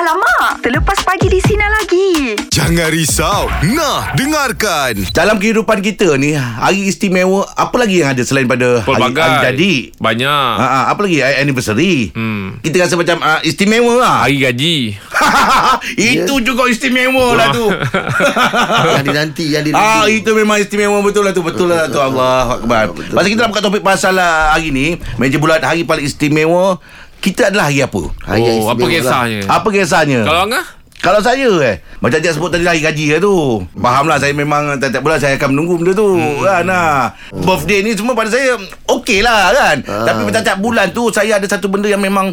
Alamak, terlepas pagi di Sina lagi. Jangan risau. Nah, dengarkan. Dalam kehidupan kita ni Hari istimewa Apa lagi yang ada Selain pada hari, Pelbagai hari jadi? Banyak. Ha, ha, Apa lagi? Anniversary? Hmm. Kita rasa macam uh, Istimewa lah. Hari gaji. Itu juga istimewa lah tu. Yang dinanti Yang dinanti. Ah itu memang istimewa. Betul lah tu betul lah tu. Allah Akbar. Pasal kita nak buka topik pasal uh, hari ni meja bulat hari paling istimewa kita adalah hari apa? Hari Oh apa lah. kisahnya Apa kisahnya? Kalau Angah Kalau saya eh Macam Jack sebut tadi hari gaji lah tu Faham lah Saya memang Tiap-tiap bulan saya akan menunggu benda tu hmm. kan ha. Birthday ni semua pada saya Okey lah kan Ah. Tapi tiap-tiap bulan tu Saya ada satu benda yang memang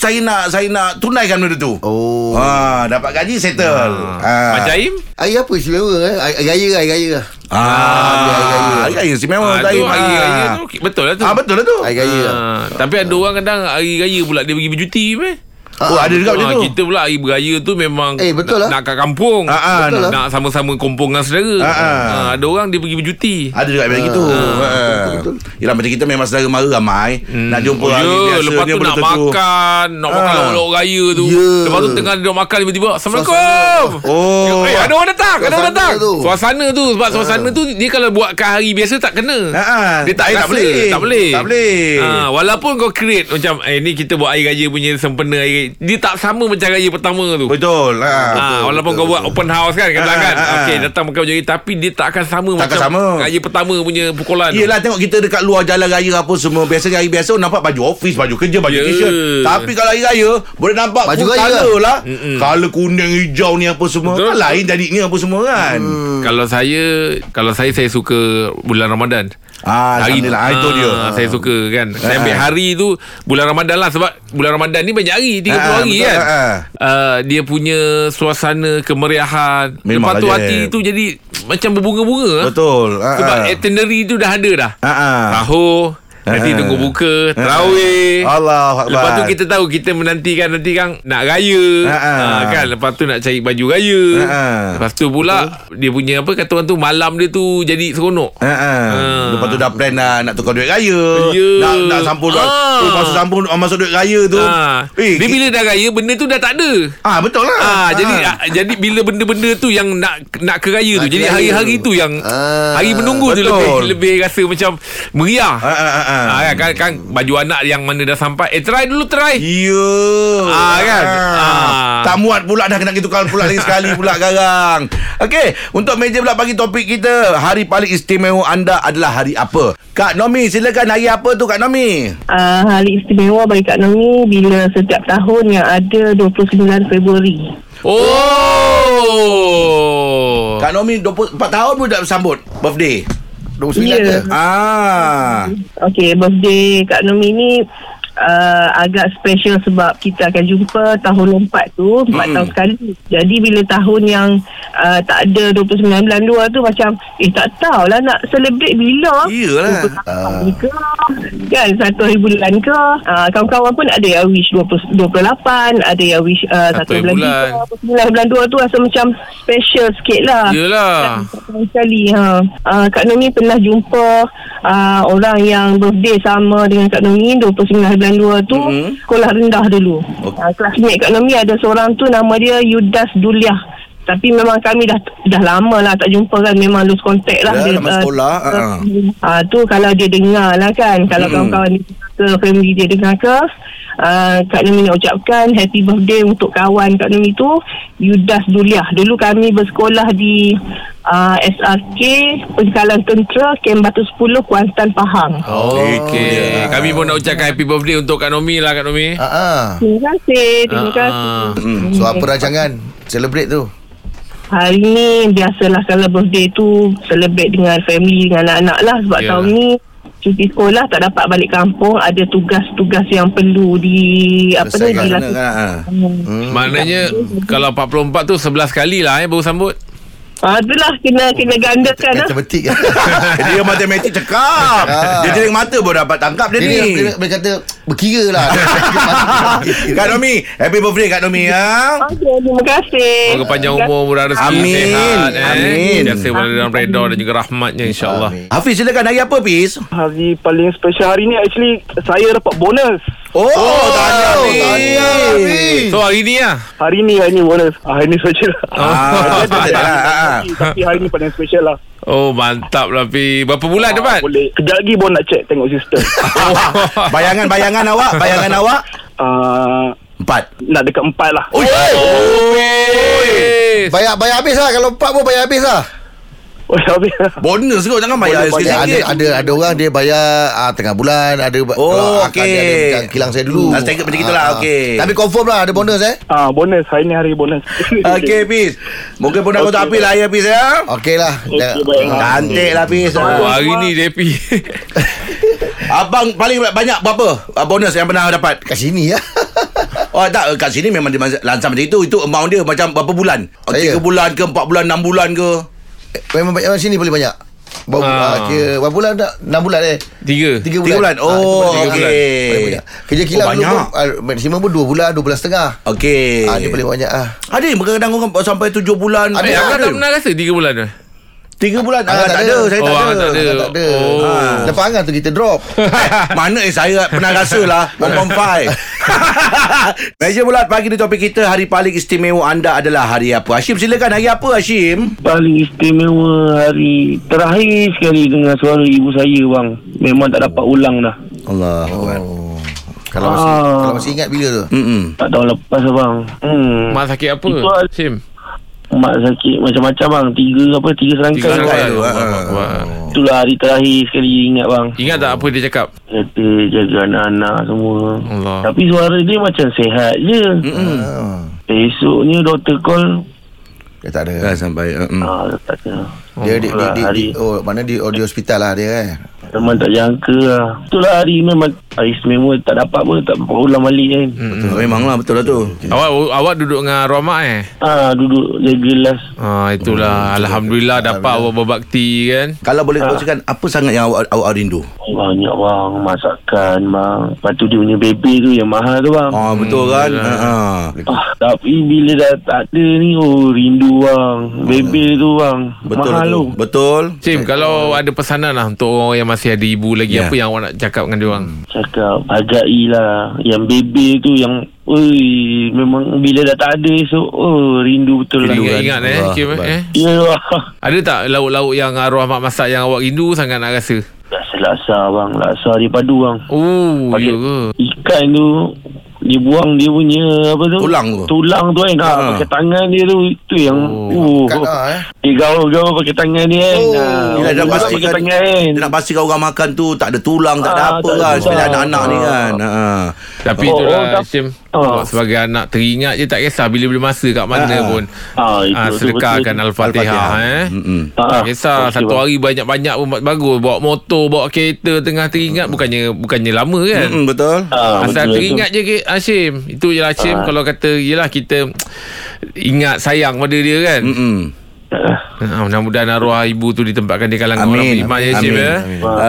Saya nak Saya nak tunaikan benda tu. Oh. Ha, Dapat gaji settle. Ha. Macam Aim Hari apa istimewa eh? Hari raya Hari raya lah. Ah, Hari raya. Hari raya Ah, tu, raya hari raya tu Betul lah tu. Ah betul lah tu. Hari raya. Ah, Tapi ada orang kadang Hari raya pula Dia pergi bercuti meh Oh ada juga macam Ah, tu. kita pula hari beraya tu memang Eh, betul nak, lah. nak kat kampung. Ah, ah, Betul nak, lah. nak sama-sama kumpul dengan saudara. Ah, ah. Ah, ada orang dia pergi bercuti. Ada juga macam gitu. Ha. Yalah macam kita memang saudara mara ramai. Nak jumpa Oh, hari ya, biasa lepas tu nak tentu. makan Nak makan Ah. lauk-lauk raya tu Ya. Lepas tu tengah duduk makan Tiba-tiba Assalamualaikum Oh. Eh ada orang datang Ada orang datang tu. Suasana tu Sebab suasana tu Dia kalau buat kat hari biasa tak kena Ha, ha. Dia tak tak rasa boleh. Tak boleh Tak boleh. ha, Walaupun kau create Macam eh ni kita buat hari raya punya Sempena hari Dia tak sama macam raya pertama tu Betul. Ha. Ha, walaupun kau buat open house kan Katakan Ah, kan ah. Okey datang makan jadi Tapi dia tak akan sama Tak akan Macam sama. raya pertama punya pukulan tu. Yelah tengok kita dekat luar jalan raya apa semua Biasanya hari biasa nampak baju office Baju kerja, baju Ya. t-shirt Tapi kalau hari raya Boleh nampak Baju raya lah Mm-mm. Colour kuning, hijau ni apa semua Betul. kan Lain jadinya apa semua kan Kalau saya Kalau saya Saya suka Bulan Ramadan Ah, Alhamdulillah ah, Itu dia Ah, Saya suka kan Saya ambil Ah. hari tu Bulan Ramadan lah Sebab bulan Ramadan ni banyak hari 30 Ah, hari betul, kan ah. uh, Dia punya Suasana Kemeriahan Memang Lepas tu lah, hati tu jadi Macam berbunga-bunga Betul Ah, Sebab ah. itinerary tu dah ada dah Ah, ah. Nanti Ah. tunggu buka Terawih Allah Akbar Lepas tu kita tahu Kita menantikan Nanti kan Nak raya Ha, ha. ha, kan Lepas tu nak cari baju raya Ha, ha. Lepas tu pula Dia punya apa Kata orang tu Malam dia tu Jadi seronok Ha, ha. Ah. Lepas tu dah plan nak, nak tukar duit raya Ya. Nak, nak sampul Ah. eh, Masa sampul masuk duit raya tu ha. eh, Dia bila dah raya Benda tu dah tak ada Ah betul lah Ah, jadi ah, jadi bila benda-benda tu yang nak nak ke raya tu. Nak Jadi hari-hari tu. tu yang Ah, hari menunggu tu betul. lebih lebih rasa macam meriah. Ah, ah, ah, ah. Ah, kan, kan, kan baju anak yang mana dah sampai Eh try dulu try Ya Ah, kan? Ah. Tak muat pula dah Kena kita tukar pula lagi sekali pula garang Okey Untuk meja pula bagi topik kita Hari paling istimewa anda adalah hari apa Kak Nomi silakan Hari apa tu Kak Nomi Uh, hari istimewa bagi Kak Nomi bila setiap tahun yang ada 29 Februari. Oh Kak Nomi 24 tahun pun dah sambut Birthday 29 Ya. ke? Ah, Okey, birthday Kak Nomi ni uh, agak special sebab kita akan jumpa tahun lompat tu 4 Mm-mm. tahun sekali. Jadi bila tahun yang uh, tak ada 29 bulan 2 tu macam eh tak tahulah nak celebrate bila. Iyalah. 28 Ah. ke kan satu hari bulan ke uh, kawan-kawan pun ada yang wish 20, 28 ada yang wish uh, Satu satu hari bulan bulan. tiga, 9 bulan 2 tu rasa macam special sikit lah Sekali sekali ha. Uh, Kak Nomi pernah jumpa uh, orang yang birthday sama dengan Kak Nomi 29 bulan 2 tu Mhm. mm-hmm. sekolah rendah dulu. Okey. Uh, classmate Kak Nomi ada seorang tu nama dia Yudas Duliah. Tapi memang kami dah dah lama lah tak jumpa kan memang lose contact lah Ya, nama sekolah, uh, ha. uh, tu kalau dia dengar lah kan kalau Mm-mm. kawan-kawan dia ke family dia dengar ke uh, Kak Nomi nak ucapkan happy birthday untuk kawan Kak Nomi tu Yudas Duliah dulu kami bersekolah di uh, SRK Pengkalan Tentera Kem Batu 10 Kuantan Pahang Oh, Okey dia. Kami pun nak ucapkan happy birthday Untuk Kak Nomi lah Kak Nomi Ah, ah. Terima kasih Terima Ah, kasih ah. Hmm. So apa rancangan Celebrate tu Hari ni biasalah kalau birthday tu celebrate dengan family dengan anak-anak lah sebab Yalah. tahun ni cuti sekolah tak dapat balik kampung ada tugas-tugas yang perlu di apa sana dilakukan. kan ha. Hmm. Maknanya Kalau 44 tu 11 kali lah eh Baru sambut Ah, itulah kena kena gandakan lah. Matematik Dia matematik cekap Ah. Dia jeling mata pun dapat tangkap dia, Dia ni dia, dia kata Berkira lah Kak Nomi Happy birthday Kak Nomi ya. Okey, terima kasih. Semoga panjang umur Murah rezeki Amin. Sehat eh. Amin. Biasa berada dalam reda Dan juga rahmatnya InsyaAllah. Hafiz silakan Hari apa Hafiz Hari paling special hari ni actually saya dapat bonus. Oh, oh tahniah Hafiz. So hari ni lah Hari ni hari ni bonus. Ah, hari ni special lah. Ah, lah. Ah, ah. Tapi hari ni paling special lah. Oh mantap lah Pi Berapa bulan dapat? Boleh. Kejap lagi pun nak check tengok sistem. Bayangan-bayangan awak, bayangan awak uh, empat. nak dekat empat lah. Oh, Eh, Bayar bayar habis lah Kalau empat pun bayar habis lah Oh, bonus kot jangan bayar Boleh Ya, ada, sikit-sikit. ada ada orang dia bayar ah, tengah bulan ada Oh, kalau okey. dia ada kilang saya dulu. Ah, stagger macam gitulah, Ah, ah. okey. Tapi confirm lah ada bonus eh. Ah, bonus. Hari ni hari bonus. Okey, Hafiz. Mungkin pun aku tak Okey, Hafiz lah ya, Hafiz ya. Okey lah. Okey, baik. Cantik lah, Hafiz. oh, Hari ni dia Pi Abang paling banyak berapa ah, bonus yang pernah dapat? Kat sini ya. Oh tak kat sini memang dia lancar macam itu Itu amount dia macam berapa bulan oh, Saya? 3 bulan ke 4 bulan 6 bulan ke Memang banyak sini boleh banyak. Baru Ah. ah. kira berapa bulan dah? 6 bulan eh. Tiga 3 Tiga bulan. bulan. Ah, Oh, tiga bulan. okey. Boleh banyak. Kerja kilang Oh, dulu banyak. pun ah, maksimum pun 2 bulan, 2 bulan setengah. Okey Ah, dia boleh banyak ah. Ada yang kadang-kadang sampai 7 bulan Ada. Akak tak pernah rasa tiga bulan tu? 3 bulan Ah, ah, tak ada Saya Oh, tak ah, ada tak ada. Tak ada. Oh. Ah. Lepas angan tu kita drop. Mana eh saya pernah rasa lah 1.5 Meja bulat pagi ni topik kita Hari paling istimewa anda adalah hari apa Hashim silakan hari apa Hashim Paling istimewa hari terakhir sekali dengan suara ibu saya bang. Memang tak dapat ulang dah. Allah Oh. Kalau masih Ah. kalau masih ingat bila tu? Mm-mm. Tak tahun lepas lah bang. Hmm. Mak sakit apa? Itu Sim Mak sakit macam-macam bang. Tiga apa? Tiga serangkai. Tiga Serangkai bulan tu, Allah ah. Akbar. Itulah hari terakhir sekali ingat bang. Ingat tak apa dia cakap? Kata jaga anak-anak semua. Allah Tapi suara dia macam sehat je. Mm-mm. Ah. Esoknya doktor call. Dia tak ada. Dah sampai mm-mm. Ah, tak ada. Dia di, di, Itulah di, hari. di, oh mana di oh, di hospital lah dia eh. Memang tak jangka lah. Itulah hari memang hari istimewa tak dapat pun tak dapat ulang balik kan. Betul. Memanglah betul lah tu Awak awak duduk dengan mak eh? Ah duduk jaga last. Ah itulah Alhamdulillah dapat awak berbakti kan. Kalau boleh kongsikan Apa sangat yang awak, awak rindu Banyak bang masakan bang. Lepas tu dia punya bebek tu yang mahal tu bang. Oh betul kan Hmm. Ha, ha. Ah, tapi bila dah tak ada ni oh rindu bang. Bebek tu bang. Betul mahal lah tu. tu Betul Sim, kalau ada pesanan lah untuk orang yang masih ada ibu lagi, Ya. apa yang awak nak cakap dengan dia orang? Cakap hargai lah. Yang bebek tu yang Oi, memang bila dah tak ada esok, oh rindu betul lah. Ingat-ingat eh, Allah, Kim eh. Ya lah. Ada tak lauk-lauk yang arwah mak masak yang awak rindu sangat nak rasa? Laksa bang, laksa dia padu bang. Oh, Pakai ya ke? Ikan tu dia buang dia punya apa tu? Tulang tu. Tulang tu kan. Ha, Ha. pakai tangan dia tu itu yang Oh, oh, Kat lah eh. dia gaul-gaul pakai tangan dia kan. Oh, Ha, dah buang pastikan pakai tangan kan. Dia nak pastikan orang makan tu Tak ada tulang Tak ada Ah, apa tak ada kan Sebab anak-anak ni kan ha. Tapi Oh, itulah oh, Sim Oh. Sebagai anak teringat je tak kisah bila-bila masa kat mana Ah. pun. Ah, itu Ah, tu sedekahkan betul. Al-Fatihah eh. Ha, Tak kisah okey, satu hari banyak-banyak pun bagus bawa motor bawa kereta tengah teringat bukannya bukannya lama kan. Mm-mm, Betul Ah, Asal betul, teringat je ke Hashim Itu je lah Hashim Ah. Kalau kata Yelah kita Ingat sayang pada dia kan Mm-mm. Ah, Mudah-mudahan arwah ibu tu Ditempatkan di kalangan orang Amin beriman ya Amin. ya.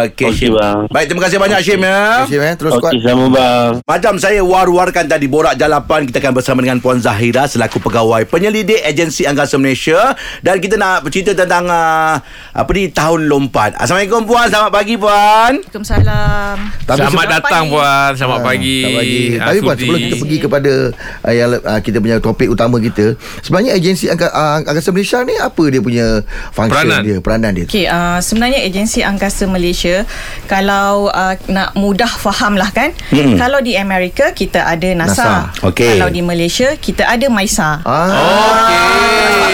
Okey Syim bang. Baik terima kasih banyak Syim ya Syim eh terus kuat. Okey, sama bang. Macam saya war-warkan tadi Borak Jalapan Kita akan bersama dengan Puan Zahira Selaku pegawai penyelidik Agensi Angkasa Malaysia Dan kita nak bercerita tentang uh, Apa ni Tahun lompat Assalamualaikum Puan Selamat pagi Puan Waalaikumsalam. Tapi Selamat selamat datang pagi. Puan Selamat Ah, pagi selamat pagi. Tapi Puan sebelum kita pergi kepada uh, yang uh, kita punya topik utama kita, sebenarnya agensi angka, uh, angkasa Malaysia ni apa dia punya function Peranan. dia, peranan dia? Okey, uh, sebenarnya agensi angkasa Malaysia kalau uh, nak mudah faham lah kan. Mm-mm. Kalau di Amerika kita ada NASA. NASA. Okey. Kalau di Malaysia kita ada MISA. Ah.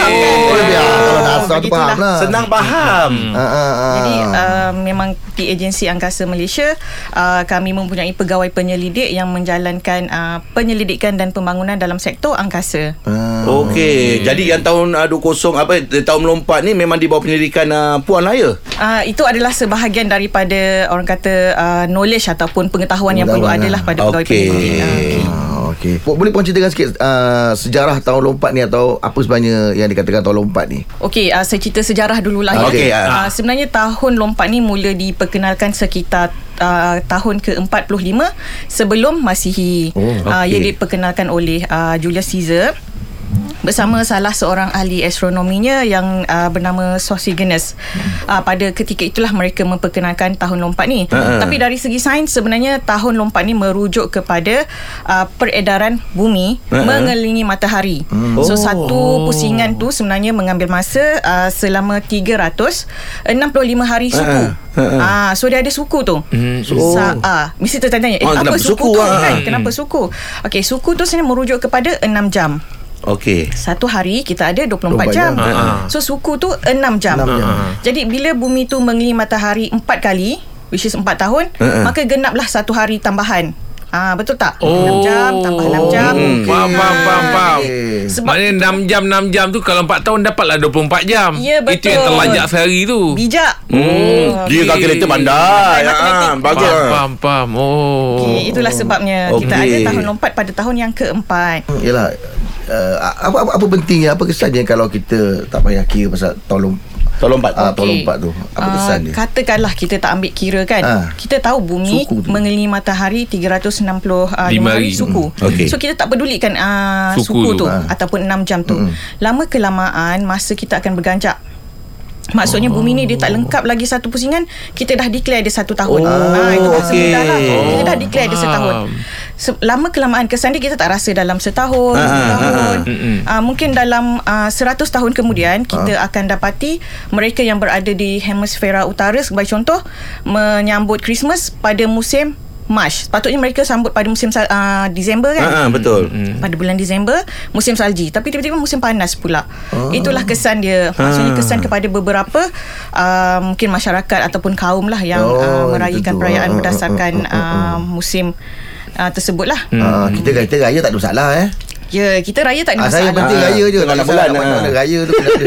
Oh, biar kalau NASA tu faham lah. Senang faham Ah, ah, ah. Jadi uh, memang di agensi angkasa Malaysia uh, kami mempunyai pegawai penyelidik yang menjalankan uh, penyelidikan dan pembangunan dalam sektor angkasa. Ah. Okey Jadi yang tahun uh, 20 Apa eh, Tahun melompat ni Memang di bawah penyelidikan uh, Puan lah ya Uh, itu adalah sebahagian daripada orang kata uh, knowledge ataupun pengetahuan yang perlu Pengetahuan, adalah pada pegawai Okey. penyelidik. Uh, Okey. Bo- Boleh pun ceritakan sikit uh, sejarah tahun lompat ni atau apa sebenarnya yang dikatakan tahun lompat ni? Okey, uh, saya cerita sejarah dululah Okey, ya. ah. Uh, sebenarnya tahun lompat ni mula diperkenalkan sekitar uh, tahun ke-45 sebelum Masihi. Oh, uh, okey. ia diperkenalkan oleh uh, Julius Caesar bersama salah seorang ahli astronominya yang uh, bernama Sosigenes. Uh, pada ketika itulah mereka memperkenalkan tahun lompat ni. Ha-ha. Tapi dari segi sains sebenarnya tahun lompat ni merujuk kepada uh, peredaran bumi Ha-ha. mengelilingi matahari. So Oh. satu pusingan tu sebenarnya mengambil masa uh, selama 365 hari suku. Ah, so dia ada suku tu. Hmm. So, Sa- ah, mesti tertanya, eh, Ah, apa kenapa suku, suku, tu ah? kan? Kenapa suku? Okey, suku tu sebenarnya merujuk kepada 6 jam. Okey. Satu hari kita ada 24 24 jam. jam. Ha-ha. So suku tu 6 jam. 6 jam. Jadi bila bumi tu mengelilingi matahari 4 kali, which is 4 tahun, Ha-ha. maka genaplah satu hari tambahan. Ah betul tak? Oh. 6 jam tambah 6 jam. Hmm. Faham, faham, faham. Sebab Maknanya 6 jam 6 jam tu Kalau 4 tahun Dapatlah 24 jam Ya, Itu yang betul. terlajak sehari tu bijak. Hmm, dia okey. kalkulator pandai. Ha, bagus. Faham faham, faham. Oh Okay, itulah sebabnya kita Okey. ada tahun lompat pada tahun yang keempat. Yalah uh, apa, apa apa pentingnya apa kesannya kalau kita tak payah kira pasal lom- Tahun lompat. ah, tahun Okey. lompat tu apa kesan Ah, dia Katakanlah kita tak ambil kira kan. Ah. Kita tahu bumi Suku mengelilingi matahari 365 uh, Lima hari hari. suku. Hmm. Okey. So kita tak pedulikan uh, Suku suku, tu. tu, Ah. ataupun 6 jam tu. Lama kelamaan masa kita akan berganjak. Maksudnya bumi ni dia tak lengkap lagi satu pusingan Kita dah declare dia satu tahun Oh, Ah, Itu bahasa mudah lah Kita dah declare dia setahun Se- Lama kelamaan kesan dia Kita tak rasa dalam setahun Ah, Dua tahun. Mm-mm. uh, Mungkin dalam uh, 100 tahun kemudian Kita akan dapati Mereka yang berada di hemisfera utara Sebagai contoh Menyambut Christmas pada musim March. Sepatutnya mereka sambut pada musim uh, Disember kan? Ha, ha, betul. pada bulan Disember musim salji. Tapi tiba-tiba musim panas pula. Oh. itulah kesan dia. Maksudnya Ah. kesan kepada beberapa uh, mungkin masyarakat ataupun kaum lah yang Oh, uh, merayakan perayaan Ah, ah, berdasarkan ah, ah, ah, ah. uh, musim uh, tersebut lah Ah, kita raya tak ada masalah eh. Ya kita raya tak ada Ah, saya masalah penting Ah, raya je. Tak bulan, ah. ada raya tu kena ada.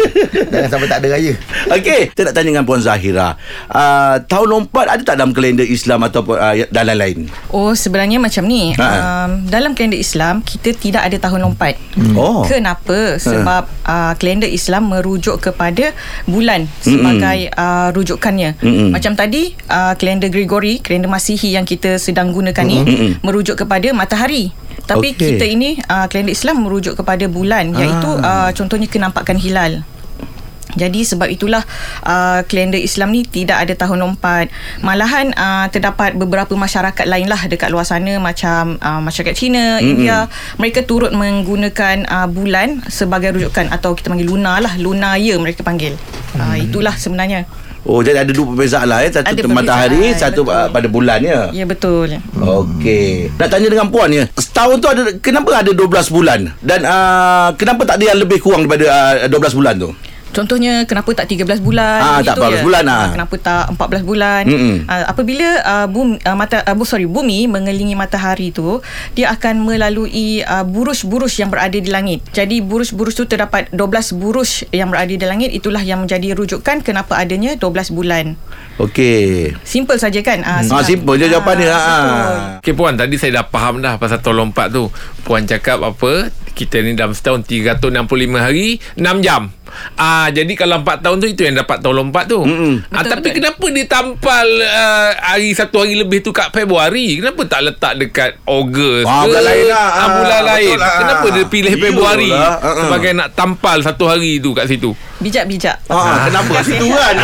Jangan sampai tak ada raya. Okey, kita nak tanya dengan Puan Zahira. Uh, tahun lompat ada tak dalam kalender Islam ataupun uh, dan lain-lain? Oh sebenarnya macam ni Ha. um, Dalam kalender Islam Kita tidak ada tahun lompat Oh. Kenapa? Sebab uh, kalender Islam merujuk kepada bulan sebagai uh, rujukannya. Mm-mm. Macam tadi uh, kalender Gregory, kalender Masihi yang kita sedang gunakan ni Mm-mm. merujuk kepada matahari. Tapi Okey. kita ini uh, kalender Islam merujuk kepada bulan iaitu uh, contohnya kenampakan hilal. Jadi sebab itulah uh, kalender Islam ni tidak ada tahun lompat. Malahan uh, terdapat beberapa masyarakat lain lah dekat luar sana macam uh, masyarakat Cina, mm-hmm. India, mereka turut menggunakan uh, bulan sebagai rujukan atau kita panggil luna lah, luna year mereka panggil. Uh, itulah sebenarnya. Oh, jadi ada dua perbezaan lah eh. Satu Ada matahari, satu betul. uh, pada bulannya. Ya betul. Okey. Nak tanya dengan puan ya. Setahun tu ada kenapa ada 12 bulan? Dan uh, kenapa tak ada yang lebih kurang daripada uh, 12 bulan tu? Contohnya kenapa tak 13 bulan Ah, tak begitu 14 je. bulan, ah. Ah, Kenapa tak 14 bulan Mm-mm. Ah, Apabila uh, bumi, uh, mata, uh, sorry, bumi mengelilingi matahari tu Dia akan melalui uh, buruj-buruj yang berada di langit Jadi buruj-buruj tu terdapat 12 buruj yang berada di langit Itulah yang menjadi rujukan kenapa adanya 12 bulan Okey. Simple saja kan Ah, ah, sebab- simple je jawapan dia. Ah. Ah. Okay Puan Tadi saya dah faham dah Pasal tahun lompat tu Puan cakap apa Kita ni dalam setahun 365 hari 6 jam Ah Jadi kalau 4 tahun tu Itu yang dapat tahun lompat tu Mm-mm. ah, Betul, Tapi betul. kenapa dia tampal uh, Hari satu hari lebih tu Kat Februari Kenapa tak letak dekat Ogos Ah, ke? bulan lain lah. ah, Ah, Bulan betul lain lah. Kenapa dia pilih Iyalah. Februari Ah, ah. Sebagai nak tampal Satu hari tu kat situ Bijak-bijak Ah, kenapa kat situ kan?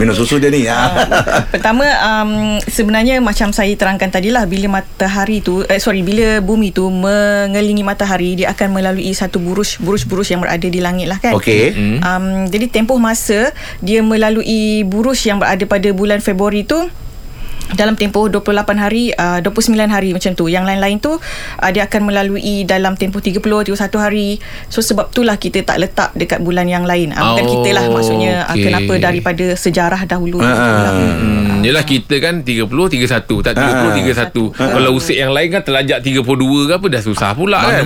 Minum susu je ni. Ah. Pertama um, sebenarnya macam saya terangkan tadilah bila matahari tu eh sorry bila bumi tu mengelilingi matahari dia akan melalui satu buruj buruj-buruj yang berada di langit lah kan. Okey. Hmm. Um, jadi tempoh masa dia melalui buruj yang berada pada bulan Februari tu dalam tempoh 28 hari uh, 29 hari macam tu yang lain-lain tu uh, dia akan melalui dalam tempoh 30 31 hari so sebab itulah kita tak letak dekat bulan yang lain uh, bukan Oh, kita lah maksudnya uh, okey. kenapa daripada sejarah dahulu Ah, ah, Hmm, yelah kita kan 30 31 tak 30 Ah. 31 kalau usik yang lain kan terlajak 32 ke apa dah susah pula kan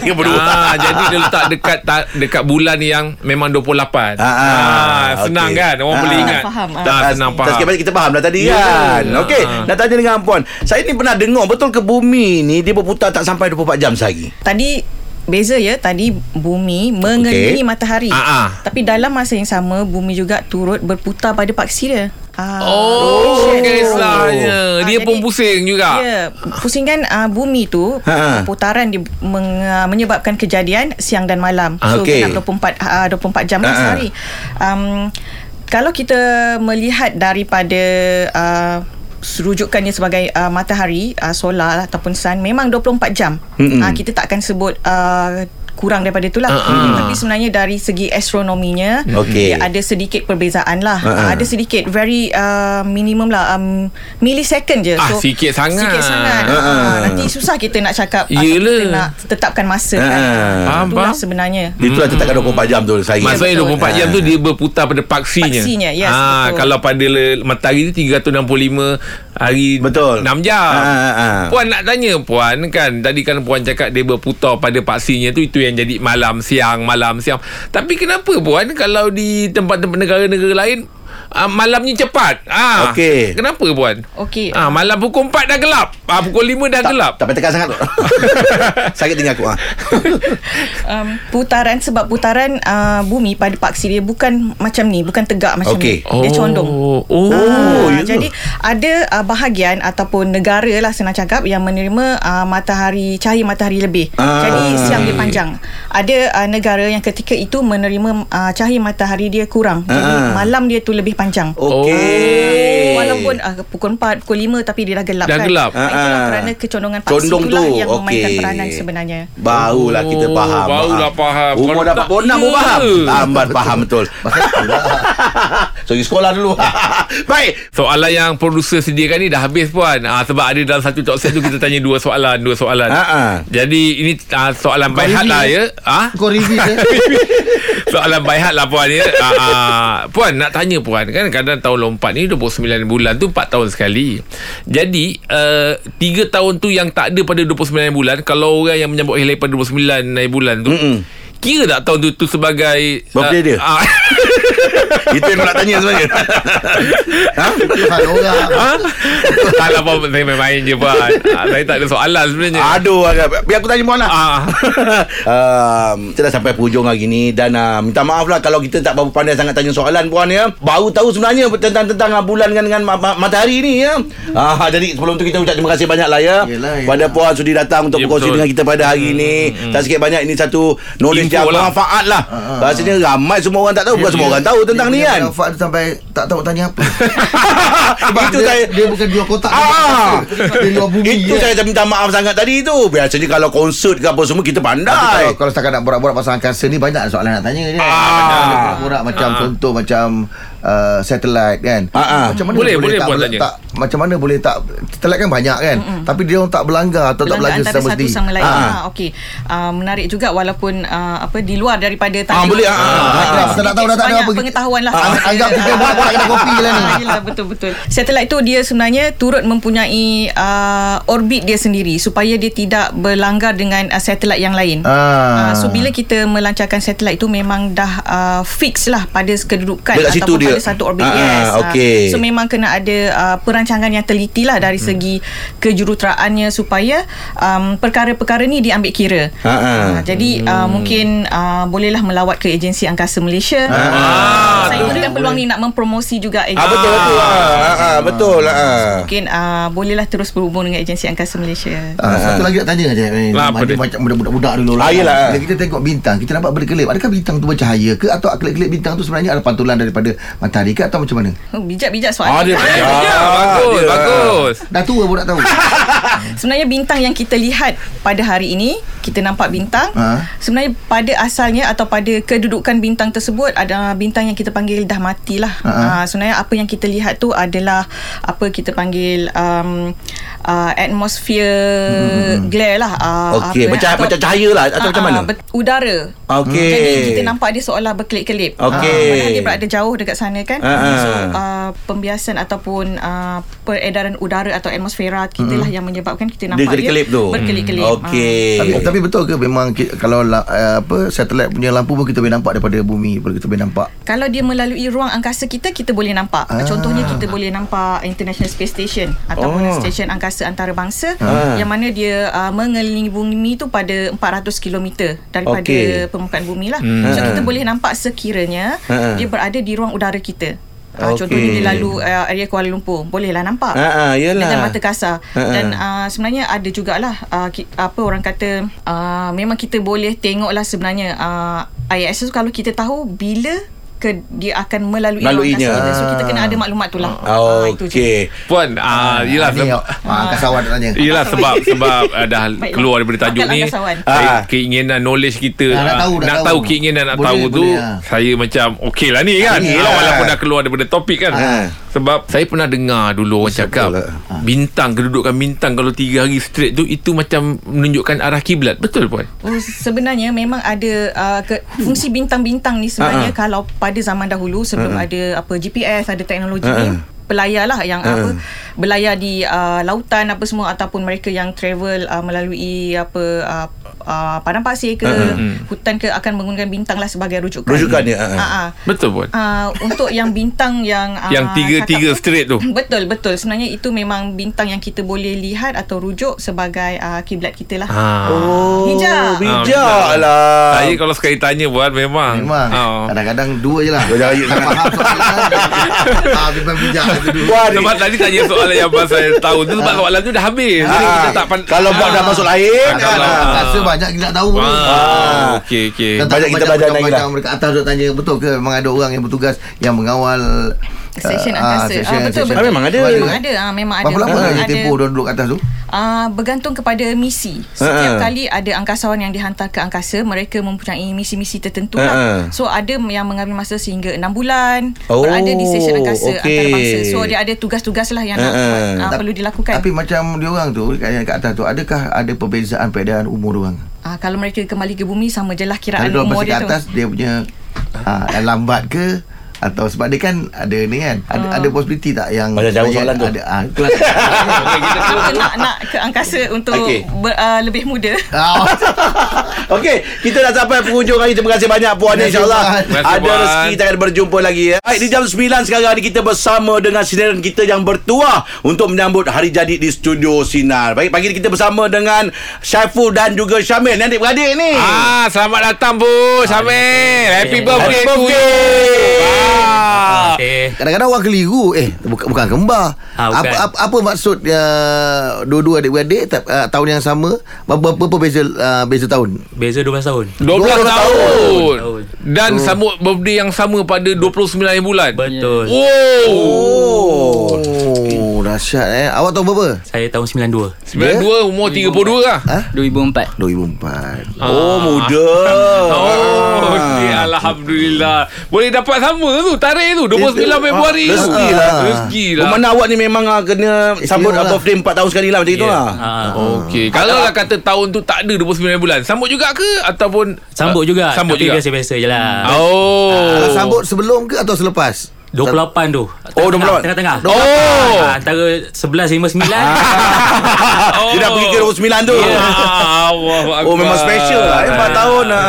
32. ah, jadi dia letak dekat ta, dekat bulan yang memang 28 Ah, ah, senang okey. kan orang Ah. boleh ingat Faham, ah. dah senang Tak faham sikit banyak kita faham dah tadi Ya. kan. Okey, Ah. nak tanya dengan puan. Saya ni pernah dengar betul ke bumi ni dia berputar tak sampai 24 jam sehari? Tadi beza ya tadi bumi mengelilingi Okey. matahari Ah, ah. tapi dalam masa yang sama bumi juga turut berputar pada paksi dia uh, Oh, kisahnya. Ah, Dia jadi- pun pusing juga. Ya, pusingan uh, bumi tu Ha. putaran di, meng, uh, menyebabkan kejadian siang dan malam. Ah, So genap 24 uh, 24 jam lah Ha, ha. sehari. Um, kalau kita melihat daripada uh, rujukannya sebagai uh, matahari, uh, solar ataupun sun memang 24 jam. Uh, kita tak akan sebut uh, kurang daripada itulah. Ah, ah. Tapi sebenarnya dari segi astronominya Okey. dia ada sedikit perbezaan lah. Ah, ah. Uh, ada sedikit very uh, minimum lah um, millisecond je. Ah, sikit sangat. Sikit sangat. Ah, ah. Uh, nanti susah kita nak cakap Yelah. kita nak tetapkan masa kan. Ah, Uh, faham, Itulah faham. sebenarnya. Itulah tetapkan 24 jam tu sehari. Maksudnya betul. 24 jam tu dia berputar pada paksinya. Paksinya, yes, Ah, betul. kalau pada le- matahari tu 365 hari Betul. 6 jam. Ah. Puan nak tanya puan kan tadi kan puan cakap dia berputar pada paksinya tu itu yang jadi malam siang malam siang. Tapi kenapa puan kalau di tempat-tempat negara-negara lain ah, malamnya cepat? Ah. Okey. Kenapa puan? Okey. Ah, malam pukul 4 dah gelap. Ah, pukul 5 dah tak, gelap. Tak payah tekan sangat tu. Sakit tinggal aku. Ha. um, putaran sebab putaran uh, bumi pada paksi dia bukan macam ni, bukan tegak macam Okey. ni. Dia condong. Oh, oh. Oh, Ah, ya ke? jadi ada uh, bahagian ataupun negara lah senang cakap yang menerima uh, matahari cahaya matahari lebih. Ah. Jadi siang dia panjang. Ada uh, negara yang ketika itu menerima uh, cahaya matahari dia kurang. Jadi Ah. malam dia tu lebih panjang. Okey. Walaupun uh, pukul 4, pukul 5 tapi dia dah gelap Dah kan. gelap. Ah, Itulah Ah. kerana kecondongan paksi Condong itulah tu. yang memainkan Okey. peranan sebenarnya. Barulah kita Oh, faham. barulah faham. Umur Kalau dapat bonang pun ya. faham. Lambat faham betul. so, pergi sekolah dulu. Baik. Soalan yang producer sediakan ni dah habis puan. Ah sebab ada dalam satu talk set tu kita tanya dua soalan, dua soalan. Ha. Jadi ini ah, soalan by heart lah ya. Ah Kau review soalan by heart lah puan ya. Ah, ah, puan nak tanya puan kan kadang tahun lompat ni 29 bulan tu 4 tahun sekali. Jadi uh, 3 tahun tu yang tak ada pada 29 bulan kalau orang yang menyambut hari lahir pada 29 bulan tu Mm-mm. Kira tak tahun tu, tu sebagai Birthday dia? ah, Itu yang aku nak tanya sebenarnya. ha? Tuhan orang Ha? Alah puan Saya main-main je puan Ah, Saya tak ada soalan sebenarnya Aduh, agak. biar aku tanya puan lah. Ah. um, kita dah sampai penghujung hari ni dan uh, minta maaf lah kalau kita tak berapa pandai sangat tanya soalan puan ya. Baru tahu sebenarnya tentang tentang uh, bulan dengan, dengan ma- ma- matahari ni ya. Ah, jadi sebelum tu kita ucap terima kasih banyak lah ya. Yelah, yelah. Pada puan sudi datang untuk Ya, berkongsi dengan kita pada hari ni. Tak sikit banyak ini satu knowledge Info yang lah. bermanfaat lah. Rasanya ramai semua orang tak tahu. Bukan semua orang tahu tentang ni kan. Fad sampai tak tahu tanya apa Itu dia, saya dia bukan jual kotak Ah. Dia jual bumi Itu je. saya minta maaf sangat tadi tu. Biasanya kalau konsert ke apa semua kita Tapi pandai. kalau, kalau setakat nak borak-borak pasal angkasa ni Banyak soalan nak tanya je Ah. Borak macam contoh macam uh, Satellite kan ah. Macam mana Boleh, boleh tak, buat tanya. tak Macam mana boleh tak Satellite kan banyak kan Tapi dia orang tak berlanggar Atau tak belajar satu sendiri sama lain. Ah. Ah, okey. Ah, menarik juga walaupun ah, apa di luar daripada Ah, boleh, ah, ah, ah. Kita nak tahu dah tak ada apa. pengetahuan lah. Ah, Anggap kita borak kedai kopi lah ni yelah, betul-betul. Satelit tu dia sebenarnya turut mempunyai uh, orbit dia sendiri supaya dia tidak berlanggar dengan uh, satelit yang lain. Ah. Uh, so bila kita melancarkan satelit itu memang dah uh, fix lah pada kedudukan Dekat situ ataupun dia. pada satu orbit. Ah, yes. ah, okey. So memang kena ada uh, perancangan yang teliti lah dari Hmm. segi kejuruteraannya supaya um, perkara-perkara ni diambil kira. Ah, ah. Uh, jadi uh, mungkin uh, bolehlah melawat ke agensi angkasa Malaysia. Ah, Saya gunakan peluang ni nak mempromosi juga agensi. Ah betul betul. Ah, ah, ah, betul lah. Ah. Mungkin uh, bolehlah terus berhubung dengan agensi angkasa Malaysia. Ah, satu lagi nak tanya je eh, Lah, Macam budak-budak dulu Ah, yelah. Bila kita tengok bintang Kita nampak berkelip Adakah bintang tu bercahaya ke Atau kelip-kelip bintang tu sebenarnya Ada pantulan daripada matahari ke Atau macam mana Oh, bijak-bijak Ah, soalan. dia- ni. Ah, Ya, bagus, dia. bagus. Dah tua pun nak tahu Sebenarnya bintang yang kita lihat pada hari ini, kita nampak bintang. Ha. Sebenarnya pada asalnya atau pada kedudukan bintang tersebut ada bintang yang kita panggil dah matilah. Ha, ha. Uh, sebenarnya apa yang kita lihat tu adalah apa kita panggil um, uh, atmosphere glare lah. Uh, Hmm. Okey, apa, macam atau- macam cahaya lah atau Ah, macam ah, mana? udara. Okey. Jadi kita nampak dia seolah berkelip-kelip. Okey. Ah, padahal dia berada jauh dekat sana kan. Ah, ah. So uh, pembiasan ataupun uh, peredaran udara atau atmosfera kita lah yang menyebabkan kita nampak Dia kelip-kelip tu. Berkelip-kelip. Okey. tapi, tapi betul ke memang ki- Kalau la, uh, apa Satelit punya lampu pun Kita boleh nampak daripada bumi Boleh kita boleh nampak Kalau dia melalui ruang angkasa kita kita boleh nampak. Ah. Contohnya kita boleh nampak International Space Station ataupun Oh. stesen angkasa antarabangsa Ah. yang mana dia uh, mengelilingi bumi tu pada 400 km daripada Okey. permukaan bumi lah. Hmm. So Ah. kita boleh nampak sekiranya Ah. dia berada di ruang udara kita. Uh, Okey. Contohnya dia lalu uh, area Kuala Lumpur, bolehlah nampak. Ha, yelah. Dengan mata kasar. Ha, ha. Dan uh, sebenarnya ada jugalah uh, ki, apa orang kata uh, memang kita boleh tengoklah sebenarnya uh, ISS tu kalau kita tahu bila ke dia akan melalui Melaluinya. kita. So kita kena ada maklumat tu lah. Oh, Ah, itu je. Okey. Puan ah, Yelah Ni sebab, ah, angkasawan nak tanya. Yelah sebab Sebab uh, dah Baiklah. keluar daripada tajuk ni Ah. Keinginan knowledge kita Ah, nak tahu, nak Nak tahu. tahu keinginan nak Boleh, tahu tu boleh, ah. Saya macam Okey lah ni kan Yelah. ah, Walaupun dah keluar daripada topik kan Ah. Sebab saya pernah dengar dulu orang cakap lah. Bintang Kedudukan bintang Kalau tiga hari straight tu Itu macam Menunjukkan arah kiblat Betul puan? Oh, sebenarnya memang ada uh, ke, fungsi bintang-bintang ni sebenarnya Ha-ha. kalau pada zaman dahulu sebelum Ha-ha. ada apa GPS ada teknologi Ha-ha. ni pelayar lah yang Ha-ha. apa berlayar di uh, lautan apa semua ataupun mereka yang travel uh, melalui apa uh, uh, padang pasir ke Ha-ha. hutan ke akan menggunakan bintang lah sebagai rujukan. Rujukan dia, ha-ha. Ha-ha. Betul puan? Uh, untuk yang bintang yang uh, Yang tiga-tiga tu- straight tu Betul betul sebenarnya itu memang bintang yang kita boleh lihat atau rujuk sebagai uh, kiblat kita lah. Ah. Oh, Bijak. Bijak lah. Saya kalau sekali tanya puan Memang Memang Ah. Kadang-kadang dua je lah Dua je. Tak faham soalan Ah, Memang bijak Wah, Sebab tadi tanya soalan yang pasal tahun tu Sebab soalan tu dah habis. Jadi Ah, kita tak pan- kalau buat dah masuk lain, Ah, kalau- ah. Rasa banyak kita tak tahu Ah, Ah. Okey okey. Banyak kita belajar lagi lah. Mereka atas duk tanya Betul ke? Memang ada orang yang bertugas Yang mengawal Section ah, angkasa. section- Ah, betul, section. betul. Ah, memang ada. Memang ada. Ah, memang ada. Berapa lama ada. tempoh dia duduk atas tu Ah, bergantung kepada misi. Setiap Ha-ha. kali ada angkasawan yang dihantar ke angkasa, mereka mempunyai misi-misi tertentu Ha-ha. lah. So ada yang mengambil masa sehingga 6 bulan Oh, berada di stesen angkasa okey. antarabangsa. So dia ada tugas-tugas lah yang nak Ha-ha. ah, Tak- perlu dilakukan. Tapi macam dia orang tu kat, kat atas tu Adakah ada perbezaan perbezaan umur dia orang Ah, kalau mereka kembali ke bumi sama je lah kiraan Ada dia orang umur pasti kat dia tu. atas Dia punya ah, yang lambat ke atau sebab dia kan ada ni kan ada Ah. ada possibility tak yang Macam jauh soalan tu. ada ah Kita nak nak ke angkasa untuk Okey. ber, ah, lebih muda. Okey, kita dah sampai penghujung hari. Terima kasih banyak puan insya-Allah. Ada Puan. rezeki kita akan berjumpa lagi ya. Baik, di jam 9 sekarang ni kita bersama dengan sinaran kita yang bertuah untuk menyambut hari jadi di studio Sinar. Baik, pagi ni kita bersama dengan Syaiful dan juga Syamil. Ni adik-beradik ni. Ah, selamat datang Bu Syamil. Happy birthday Happy to you. birthday. Ah. Okay. kadang-kadang orang keliru eh bukan bukan kembar Ah, bukan. apa, apa apa maksud uh, dua-dua adik-beradik uh, tahun yang sama berapa, berapa beza uh, beza tahun Beza 12 tahun 12 12 tahun. tahun. Dan sambut birthday yang sama pada 29 bulan. Betul Oh. Oh. Dahsyat eh awak tahun berapa Saya tahun 92 92 umur 32 lah. ha 2004 2004 Oh, muda. Oh, okey, Alhamdulillah. Boleh dapat sama tu tarikh tu 29 Februari tu. Rezeki lah. Rezeki lah. Bermakna awak ni memang ah, kena sambut lah. birthday 4 tahun sekali lah macam Yeah. lah. Ah. Okey, kalau lah kata tahun tu tak ada 29 bulan, sambut juga ke ataupun Sambut juga Sambut Tapi juga. biasa-biasa je lah Oh. Ah, sambut sebelum ke atau selepas 28 tu Oh, 28. Tengah-tengah Oh. Ah, Antara 11.59 Oh. Dia dah pergi ke 29 tu. Ya, Allah Oh memang special lah eh, 4 tahun lah.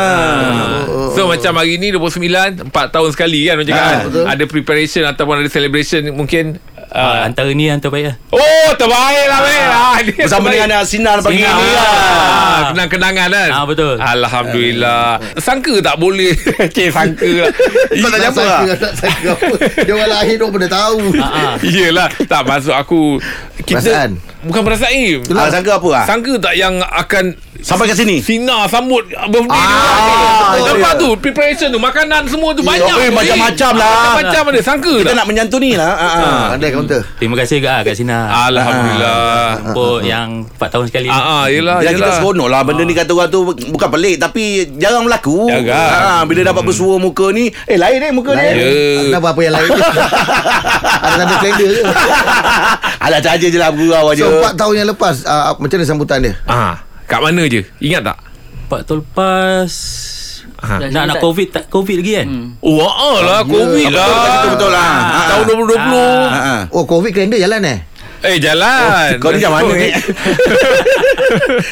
So macam hari ni 29 4 tahun sekali kan Macam Ah, kan betul. Ada preparation Ataupun ada celebration Mungkin Ah, uh, Antara ni yang terbaik lah Oh terbaik lah meh. Ah, Bersama terbaik. dengan ah, Sinar pagi Sinar. ni Ah, lah. Kenang-kenangan kan Ah, betul. Alhamdulillah Sangka tak boleh Okay sangka lah Kau tak nak jumpa lah. sangka, tak sangka apa dia orang lahir dia pun dah tahu Ah, ah. Yelah Tak maksud aku kita, Perasaan. Bukan perasaan Im. Ah, sangka apa lah? Sangka tak yang akan Sampai kat sini. Sinar sambut birthday Ah, dia. betul. Nampak tu? Preparation tu Makanan semua tu Banyak. eh, macam-macam eh. lah. Macam-macam ada Sangka Kita tak? nak menyantuni lah. Ah, ah. pandai counter Terima kasih juga kat Sina. Alhamdulillah. Untuk yang 4 tahun sekali Ah, ah, yelah, Yang kita yelah. seronok lah Benda ni kata orang tu Bukan pelik Tapi jarang berlaku. Jarang. ha, Bila dapat bersua muka ni Eh lain eh muka lain. Ni Ya. kenapa apa yang lain? Ada tanda kalender ke? Alah saja je lah Bergurau je so 4 tahun yang lepas uh, macam mana sambutan dia? Ah, kat mana je? Ingat tak? 4 tahun lepas Ha. Nak nak covid tak covid lagi kan Oh, ah lah, COVID lah. Betul betul lah ha, Tahun 2020. ha, ha. oh covid kalender jalan eh Eh, jalan. Kau ni macam mana ni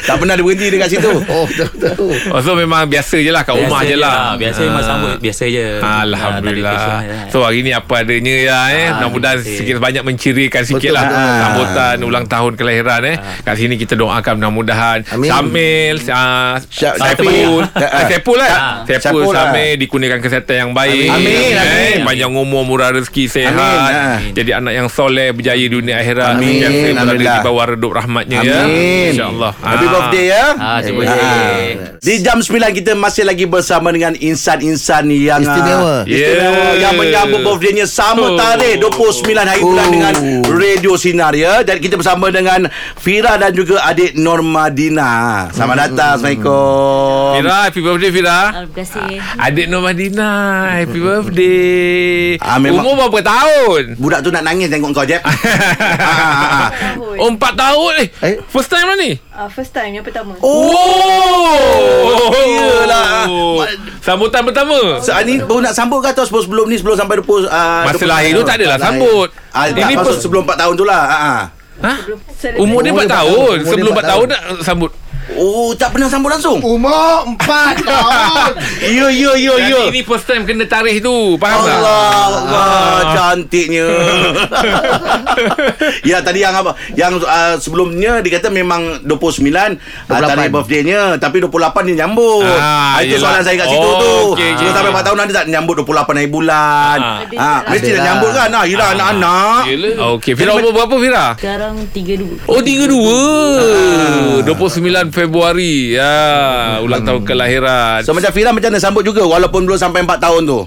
tak pernah dia berhenti dekat situ. Oh betul. Oh, so memang biasa je lah kat rumah je lah. Ah, Biasa memang sambut Biasa je Ah, Alhamdulillah. je lah. So hari ni apa adanya ya eh. Ah, Mudah-mudahan sikit banyak mencirikan sikit Betul, lah betul. sambutan ulang tahun kelahiran eh. Kat sini kita doakan mudah-mudahan Amin. Syamil, uh, Sya- Saiful, Ah. uh, Saiful lah. Ah. Lah. Syamil dikurniakan kesihatan yang baik. Amin, Eh, amin. Panjang umur, murah rezeki, sehat. Amin, ah. Jadi anak yang soleh, berjaya dunia akhirat. Amin, Sentiasa berada di bawah redup rahmatnya ya. Amin. InsyaAllah. Happy Ah. birthday ya. Ah, terima Ah. kasih. Di jam 9 kita masih lagi bersama dengan insan-insan yang Istimewa. ah, istimewa Yeah. yang menyambut birthday-nya sama Oh. tarikh 29 hari bulan Oh. dengan Radio Sinar ya. Dan kita bersama dengan Fira dan juga adik Normadina. Selamat datang. Assalamualaikum. Fira, happy birthday Fira. Terima kasih. Adik Nur Madina Happy birthday Ah, memang- Umur berapa tahun? Budak tu nak nangis tengok kau Jeb. Ah, ah, ah. Oh empat tahun eh, Eh? First time lah ni Uh, first time yang pertama. Oh Iyalah. Sambutan pertama So, ni baru nak sambut ke atau sebelum, sebelum ni sebelum sampai 20 uh, Masa lahir tu tak adalah sambut Ah, Ini pun sebelum 4 tahun tu lah. Ah, ah. ha? Umur dia Umur 4 dia tahun empat tahun. Umur Sebelum dia 4 tahun nak sambut Oh, tak pernah sambut langsung. Umur 4 tahun. Ya, ya, ya, ya. Ini first time kena tarikh tu Faham tak? Allah, Allah Ah. cantiknya. ya tadi yang apa? Yang uh, sebelumnya dikata memang 29 uh, 28. tarikh birthday-nya tapi 28 dia nyambut. Ah, Ah, itu yelah. soalan saya kat situ Oh, tu. Sebelum okey. sampai 4 tahun ada tak nyambut 28 hari bulan? Ah. Ah, mesti dah nyambut kan? Ah, yelah anak-anak. Yelah. Okey, Fira umur berapa Fira? Sekarang tiga dua. Oh 32 29 Februari Ya Ulang tahun kelahiran So macam Fira macam mana sambut juga walaupun belum sampai 4 tahun tu?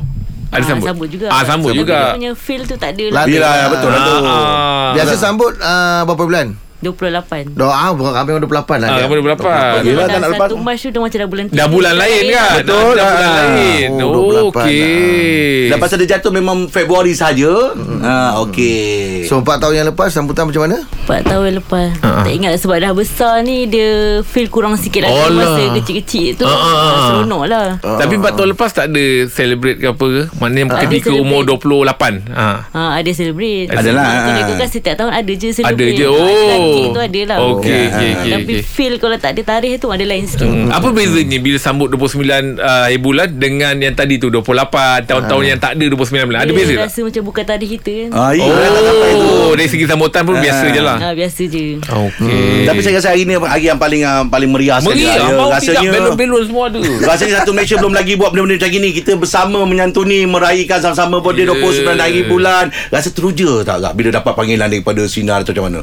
Ada Ah, sambut? sambut juga. Ah sambut Dia juga punya feel tu tak ada Lah. Fira betul lah tu. Ah, Biasa sambut uh, berapa bulan? 28. Doa bukan kami 28 lah. Ah, dia. kamu dah berapa? Yelah, tak nak lepas. satu Mac tu dah macam dah bulan Dah bulan lain kan? Betul. Dah bulan Ah. lain. Oh, Oh, 28 okey. Dan pasal dia jatuh memang Februari saja. Ah, okey. So 4 tahun yang lepas sambutan macam mana? 4 tahun lepas. Ah. Tak ingat sebab dah besar ni dia feel kurang sikit lah. Alah. Masa kecil-kecil tu Ah, ah, ah. seronok lah. Tapi 4 tahun lepas tak ada celebrate ke apa ke? Maknanya Ada ketika celebrate. umur 28. Ha. Ha, ada celebrate. Adalah. Kita kan setiap tahun ada je Ada celebrate. je. Oh. Tu ada lah. Okey, okey, okey. Tapi okey. feel kalau tak ada tarikh tu ada lain sikit. Hmm. Apa bezanya bila sambut 29 uh, hari bulan dengan yang tadi tu 28 tahun-tahun yang tak ada 29 bulan? Ada Dia beza tak? rasa macam bukan tarikh kita kan. Ah, iya, sampai tu. Oh, dari segi sambutan pun biasa je lah. Ha, biasa je. Okey. Tapi saya rasa hari ni hari yang paling uh, paling meriah sekali Meriah. Mau tidak Rasanya Belon-belon semua ada Rasanya satu Malaysia belum lagi buat benda-benda macam gini Kita bersama menyantuni Meraihkan sama-sama birthday Yeah. 29 hari bulan Rasa teruja tak Kak Bila dapat panggilan daripada Sinar atau macam mana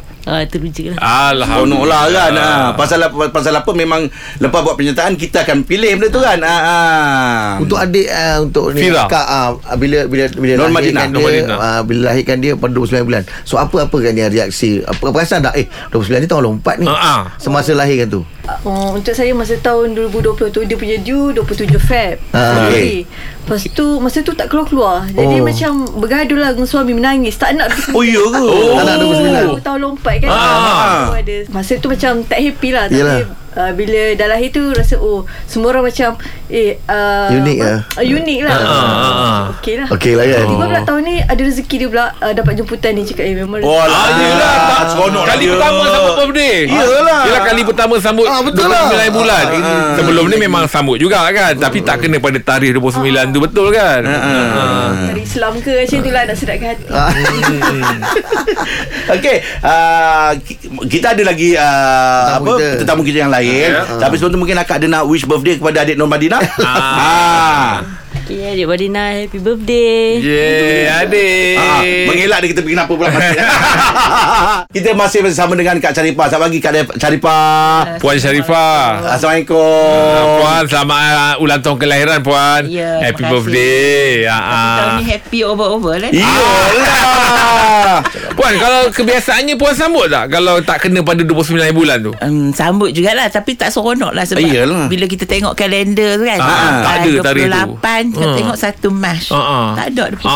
teruja lah. Seronok lah kan ha. pasal, pasal apa memang Lepas buat pernyataan Kita akan pilih benda tu kan ha, ha. Untuk adik uh, untuk ni Fira. akak uh, bila bila bila Nur Madinah, lahirkan Nur dia Madinah. uh, bila lahirkan dia pada 29 bulan. So apa apa kan dia reaksi? Apa perasan tak eh 29 ni tahun lompat ni. Ah. Semasa lahirkan tu. Oh, untuk saya masa tahun 2020 tu dia punya due 27 Feb. Ah, Februari. Lepas tu masa tu tak keluar-keluar. Jadi Oh. macam bergaduh lah dengan suami menangis. Tak nak Oh ya ke Tak nak 29. tahun lompat kan. Ah. Ada masa tu macam tak happy lah tapi Yelah. Uh, bila dah lahir tu rasa oh semua orang macam eh uh, Unik lah. Uh, unik lah. Ah, ah, ah. Okey lah. Okey lah kan. Tiba pula tahun ni ada rezeki dia pula uh, dapat jemputan ni cakap eh memang Oh rezeki. lah Ah, yelah tak, Seronok Kali dia. pertama sambut birthday Yelah. Yelah kali pertama sambut Ah, betul 29 lah. bulan Ah. Sebelum ni memang sambut juga kan Tapi tak kena pada tarikh 29 tu Betul kan Ah. Dari Islam ke macam tu lah nak sedapkan hati. Okey, uh, ki- kita ada lagi uh, apa tetamu kita yang lain. Ya. Tapi sebelum tu mungkin akak ada nak wish birthday kepada adik Nur Madinah. ah. Okay, adik Badina happy birthday. Yeah adik Ah, mengelak dia kita pergi kenapa pula mati. kita masih bersama dengan Kak Caripah. Selamat pagi Kak Caripah. Puan Sharifah Ah, Assalamualaikum. Ah, Puan selamat uh, ulang tahun kelahiran Puan Ya, Happy birthday Ah, Tahun ah. ni happy over-over lah. Iyalah. Puan kalau kebiasaannya Puan sambut tak Kalau tak kena pada 29 bulan tu Um, sambut jugalah Tapi tak seronok lah Sebab Iyalah. Bila kita tengok kalender tu kan Ah, tak ada tarikh tu. Kan Ha. Tengok satu mash Ha, ha. Tak ada 29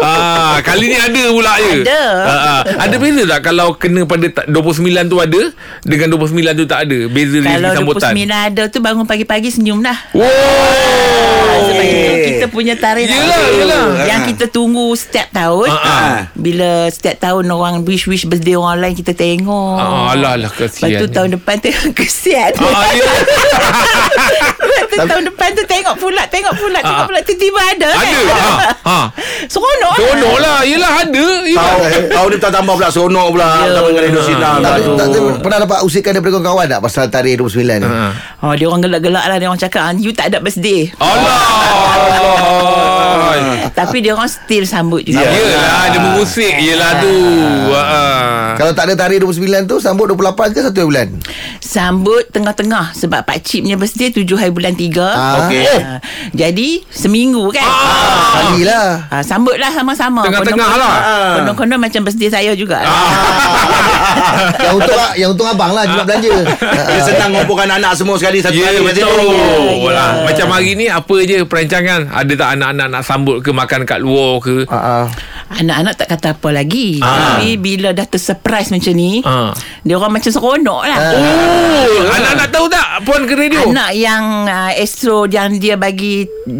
ah, kali ni ada pula je. Ada. Ah, ah. Ada beza tak kalau kena pada ta- 29 tu ada dengan 29 tu tak ada? Beza dari Kalau sambutan. 29 ada tu Bangun pagi-pagi senyum dah Wow. Sebab itu kita punya tarikh Yelah, yelah. Yang kita tunggu setiap tahun Ah, ah. Bila setiap tahun Orang wish-wish birthday orang lain Kita tengok Ah, alah lah Lepas kesian. tu tahun depan tengok kesian Ah, ya. Lepas tu tahun depan tu tengok pula Tengok pula Tengok Ah. pula Tiba-tiba ada Ada. kan Ha. ha. Seronok Seronok lah. Yelah ada. Tahu tahu dia tak tambah pula seronok pula Tambah dengan tak, pernah dapat usikan daripada kawan-kawan tak pasal tarikh 29 ni? Ha. Oh, dia orang gelak-gelak lah Dia orang cakap "Ah, You tak ada birthday Allah. Tapi dia orang still sambut juga Yelah dia mengusik Yelah tu ah. Kalau tak ada tarikh 29 tu sambut 28 ke satu bulan? Sambut tengah-tengah Sebab Pak Cip punya birthday 7 hari bulan 3 Ah. Okey. Jadi Seminggu kan? Kali lah. Ah, sambut lah sama-sama. Tengah-tengah lah. Konon-konon macam birthday saya juga. Yang untung yang untung abang lah jual belanja. Dia senang ngumpulkan anak semua sekali Satu Ya kali betul. Ya. lah. Macam hari ni Apa je perancangan? Ada tak anak-anak Nak sambut ke Makan kat luar ke? Ha ah. Anak-anak tak kata apa lagi. Ah. Tapi bila dah tersurprise macam ni Ah. Dia orang macam seronok lah. Oh Anak-anak tahu tak Puan ke radio? Anak yang uh, Astro Yang dia bagi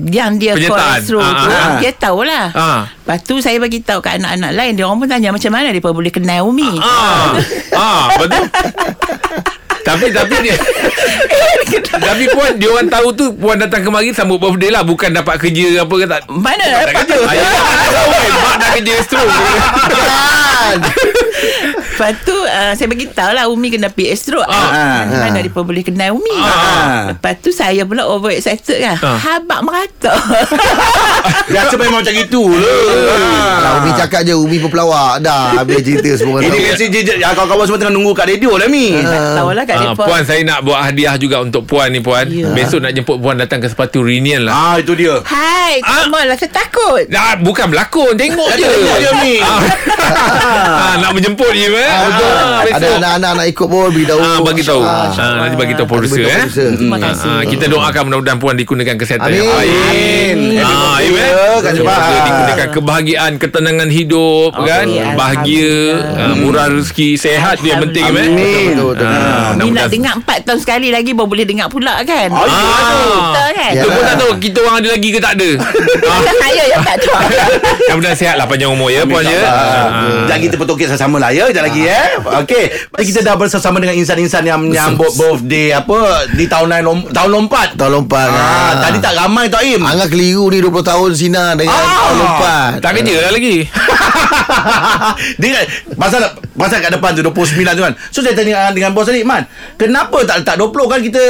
Yang dia call Ah, tu ah. Dia tahulah Ah. Lepas tu saya bagi tahu kat anak-anak lain Dia orang pun tanya Macam mana dia boleh kenal Umi Ah, ah betul. tapi tapi dia Tapi puan dia orang tahu tu puan datang kemari sambut birthday lah bukan dapat kerja apa ke tak. Mana Tak dapat kerja. Ayah tak tahu kan mak dah kerja stroke. Lepas tu uh, Saya bagi tahu lah Umi kena pergi Astro Ah. ah. Mana dia pun boleh kenal Umi Ah. Lepas tu saya pula over excited kan Ah. Habak merata Biasa memang macam itu Kalau Umi cakap je Umi berpelawak Dah habis cerita semua orang Ini tahu. ya, kawan-kawan semua tengah nunggu kat radio lah Mi Tak tahulah kat Ah, dia puan saya nak buat hadiah juga untuk puan ni puan. Ya. Besok nak jemput puan datang ke sepatu reunion lah. Ah itu dia Hai Ah. Come on lah Saya takut Nah, bukan berlakon Tengok je Tengok je, Mi. ah. ah, Nak menjemput je eh? Ah, betul. Ah, Ada anak-anak nak ikut pun beritahu. Ah, bagi tahu. Ah. Ah, nanti bagi tahu producer eh. producer. Terima Ah, kasih ah, kita doakan mudah-mudahan puan dikurniakan kesihatan yang Amin. baik. Amin. Ah, dikurniakan kebahagiaan, ketenangan hidup kan, bahagia, ah, murah rezeki, sehat yang penting eh. Amin. Betul, betul. Ah, Ni nak dengar 4 tahun sekali lagi Baru boleh dengar pula kan Ah, Betul kan Kita pun tak tahu kita orang ada lagi ke tak ada. Ah, saya yang tak tahu Mudah-mudahan sihat lah panjang umur ya puan ya. Ah. Sekejap kita petokit sama lah ya Sekejap lagi eh Okey Mari kita dah bersama dengan insan-insan Yang menyambut birthday Apa Di tahun lain lom, Tahun lompat Tahun lompat ah, Tadi tak ramai Tok Im Angah keliru ni 20 tahun Sina dengan Ah. tahun lompat. Tak kerja lah lagi. Dia kan Pasal Pasal kat depan tu 29 tu kan So saya tanya ah, dengan bos tadi Man Kenapa tak letak 20 kan Kita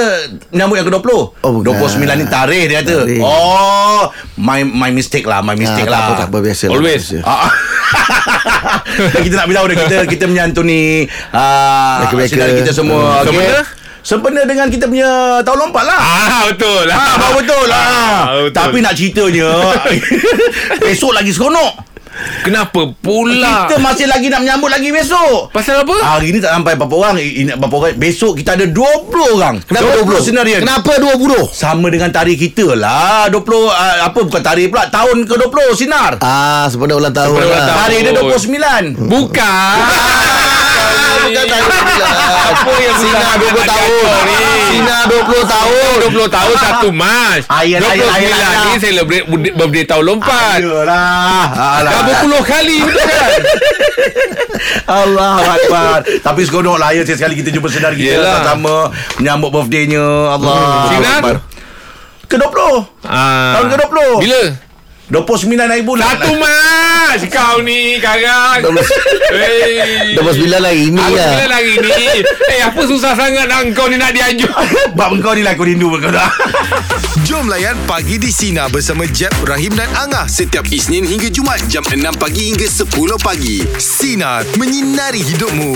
Menyambut yang ke-20 Oh, bukan. 29 ni tarikh dia kata Tarikh. Oh My my mistake lah My mistake Ah, lah Tak apa, tak apa. Biasa lah, Always. biasa. Ah, ah. Dan kita nak beritahu dah kita kita menyantuni uh, Mereka-mereka. saudara kita semua. Hmm. okey? Sempena? Sempena dengan kita punya tahun lompat lah. Ah betul lah. Ah, betul lah. Ah, betul. Tapi nak ceritanya Besok lagi seronok Kenapa pula? Kita masih lagi nak menyambut lagi besok Pasal apa? Hari ni tak sampai berapa orang Ini berapa orang Besok kita ada 20 orang Kenapa 20? senarian Kenapa 20? Sama dengan tarikh kita lah 20 uh, Apa bukan tarikh pula Tahun ke-20 Sinar Ah, sebenarnya ulang tahun Sebenarnya ulang lah. tahun. Tarikh dia 29 Bukan. 29. Apa yang Sina susah 20 nak tahun. ni? Sina 20 tahun. 20 tahun 1 Mac Ayat, 29 ayat, ayat, ayat. ni celebrate birthday- tahun lompat Ayolah Alah. Dah berpuluh kali betul kan Allah Akbar Tapi seronok lah ya Sekali kita jumpa saudara kita Yelah. Sama Menyambut birthday-nya Allah Sinar? Akbar. Ke-20 ah. Tahun ke-20 Bila? 29 hari bulan Satu Mac Kau ni karang Hey. 29 lagi ini Aku lah. bilang hari ni Eh apa susah sangat nak kau ni nak dianjur Bab kau ni lah aku rindu kau dah Jom layan Pagi di Sina bersama Jeb, Rahim dan Angah setiap Isnin hingga Jumaat jam 6 pagi hingga 10 pagi. Sina, menyinari hidupmu.